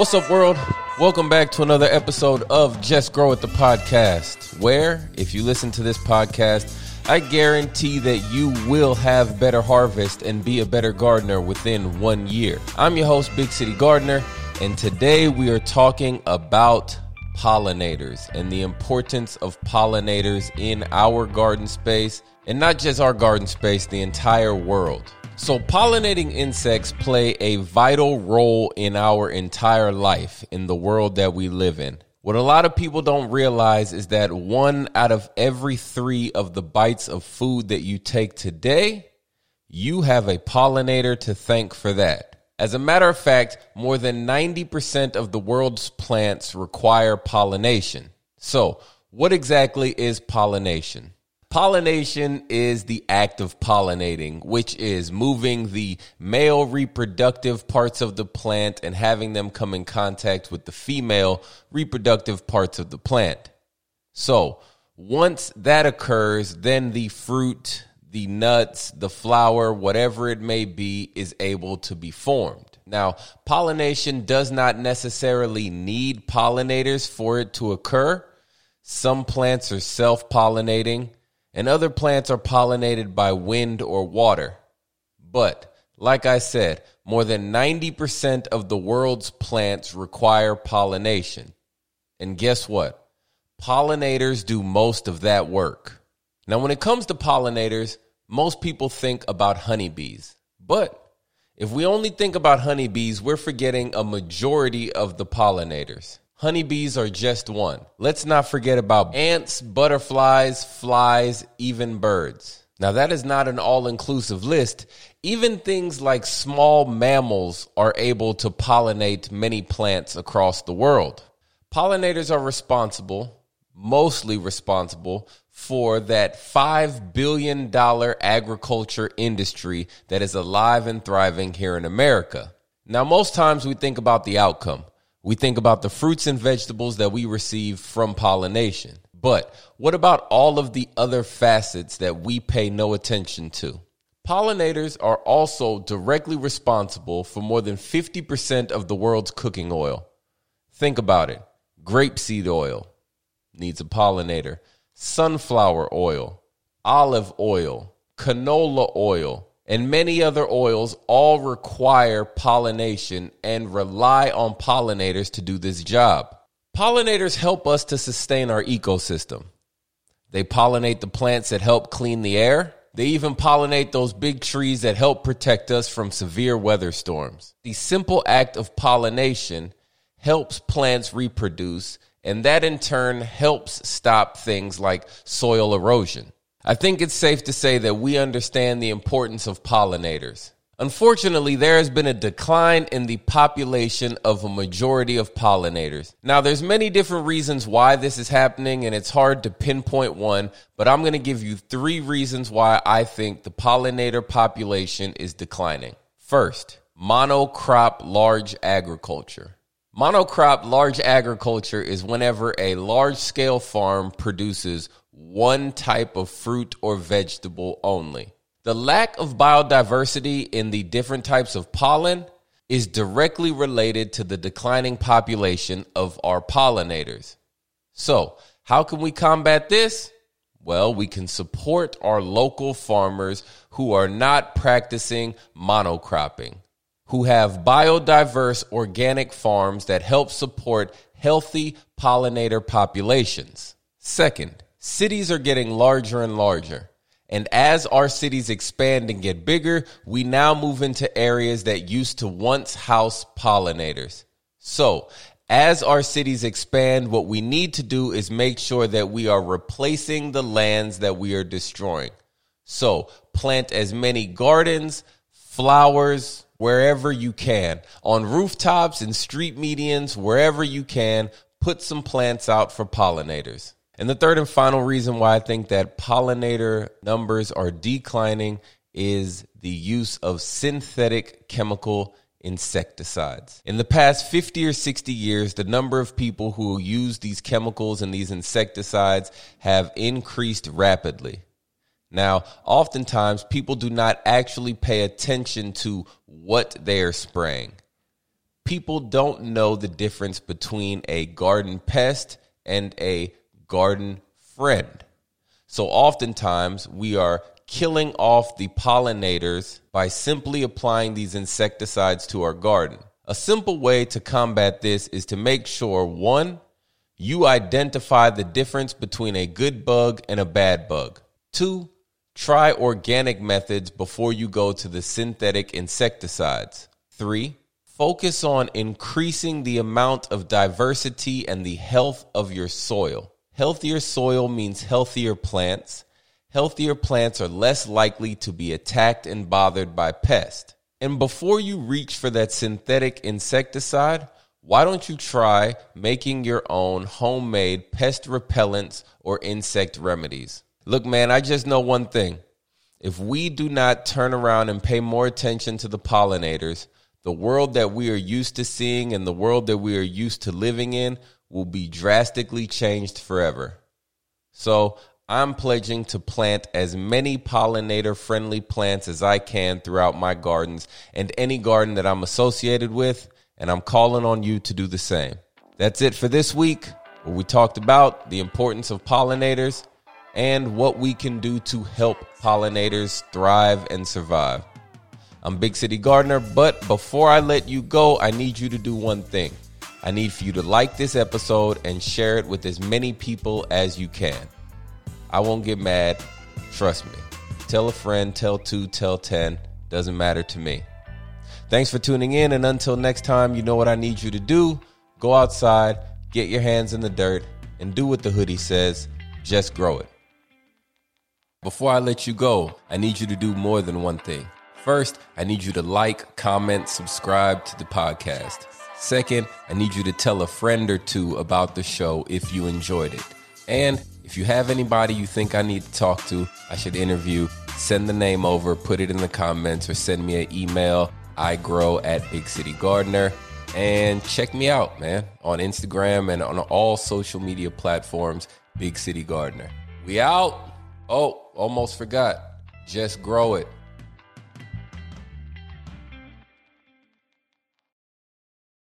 What's up, world? Welcome back to another episode of Just Grow It the podcast, where, if you listen to this podcast, I guarantee that you will have better harvest and be a better gardener within one year. I'm your host, Big City Gardener, and today we are talking about pollinators and the importance of pollinators in our garden space, and not just our garden space, the entire world. So, pollinating insects play a vital role in our entire life in the world that we live in. What a lot of people don't realize is that one out of every three of the bites of food that you take today, you have a pollinator to thank for that. As a matter of fact, more than 90% of the world's plants require pollination. So, what exactly is pollination? Pollination is the act of pollinating, which is moving the male reproductive parts of the plant and having them come in contact with the female reproductive parts of the plant. So, once that occurs, then the fruit, the nuts, the flower, whatever it may be, is able to be formed. Now, pollination does not necessarily need pollinators for it to occur. Some plants are self pollinating and other plants are pollinated by wind or water. But, like I said, more than 90% of the world's plants require pollination. And guess what? Pollinators do most of that work. Now, when it comes to pollinators, most people think about honeybees. But if we only think about honeybees, we're forgetting a majority of the pollinators. Honeybees are just one. Let's not forget about ants, butterflies, flies, even birds. Now, that is not an all inclusive list. Even things like small mammals are able to pollinate many plants across the world. Pollinators are responsible, mostly responsible, for that $5 billion agriculture industry that is alive and thriving here in America. Now, most times we think about the outcome. We think about the fruits and vegetables that we receive from pollination. But what about all of the other facets that we pay no attention to? Pollinators are also directly responsible for more than 50% of the world's cooking oil. Think about it grapeseed oil needs a pollinator, sunflower oil, olive oil, canola oil, and many other oils all require pollination and rely on pollinators to do this job. Pollinators help us to sustain our ecosystem. They pollinate the plants that help clean the air. They even pollinate those big trees that help protect us from severe weather storms. The simple act of pollination helps plants reproduce, and that in turn helps stop things like soil erosion. I think it's safe to say that we understand the importance of pollinators. Unfortunately, there has been a decline in the population of a majority of pollinators. Now, there's many different reasons why this is happening and it's hard to pinpoint one, but I'm going to give you three reasons why I think the pollinator population is declining. First, monocrop large agriculture. Monocrop large agriculture is whenever a large scale farm produces one type of fruit or vegetable only. The lack of biodiversity in the different types of pollen is directly related to the declining population of our pollinators. So, how can we combat this? Well, we can support our local farmers who are not practicing monocropping, who have biodiverse organic farms that help support healthy pollinator populations. Second, cities are getting larger and larger. And as our cities expand and get bigger, we now move into areas that used to once house pollinators. So, as our cities expand, what we need to do is make sure that we are replacing the lands that we are destroying. So, plant as many gardens, flowers, wherever you can, on rooftops and street medians, wherever you can, put some plants out for pollinators. And the third and final reason why I think that pollinator numbers are declining is the use of synthetic chemical insecticides. In the past 50 or 60 years, the number of people who use these chemicals and these insecticides have increased rapidly. Now, oftentimes people do not actually pay attention to what they are spraying people don't know the difference between a garden pest and a garden friend. So oftentimes we are killing off the pollinators by simply applying these insecticides to our garden. A simple way to combat this is to make sure one, you identify the difference between a good bug and a bad bug. Two, try organic methods before you go to the synthetic insecticides. Three, focus on increasing the amount of diversity and the health of your soil. Healthier soil means healthier plants. Healthier plants are less likely to be attacked and bothered by pests. And before you reach for that synthetic insecticide, why don't you try making your own homemade pest repellents or insect remedies? Look, man, I just know one thing. If we do not turn around and pay more attention to the pollinators, the world that we are used to seeing and the world that we are used to living in will be drastically changed forever. So I'm pledging to plant as many pollinator friendly plants as I can throughout my gardens and any garden that I'm associated with, and I'm calling on you to do the same. That's it for this week, where we talked about the importance of pollinators and what we can do to help pollinators thrive and survive. I'm Big City Gardener, but before I let you go, I need you to do one thing. I need for you to like this episode and share it with as many people as you can. I won't get mad. Trust me. Tell a friend, tell two, tell 10. Doesn't matter to me. Thanks for tuning in. And until next time, you know what I need you to do go outside, get your hands in the dirt, and do what the hoodie says just grow it. Before I let you go, I need you to do more than one thing. First, I need you to like, comment, subscribe to the podcast. Second, I need you to tell a friend or two about the show if you enjoyed it. And if you have anybody you think I need to talk to, I should interview, send the name over, put it in the comments, or send me an email. I grow at Big City Gardener. And check me out, man, on Instagram and on all social media platforms, Big City Gardener. We out. Oh, almost forgot. Just grow it.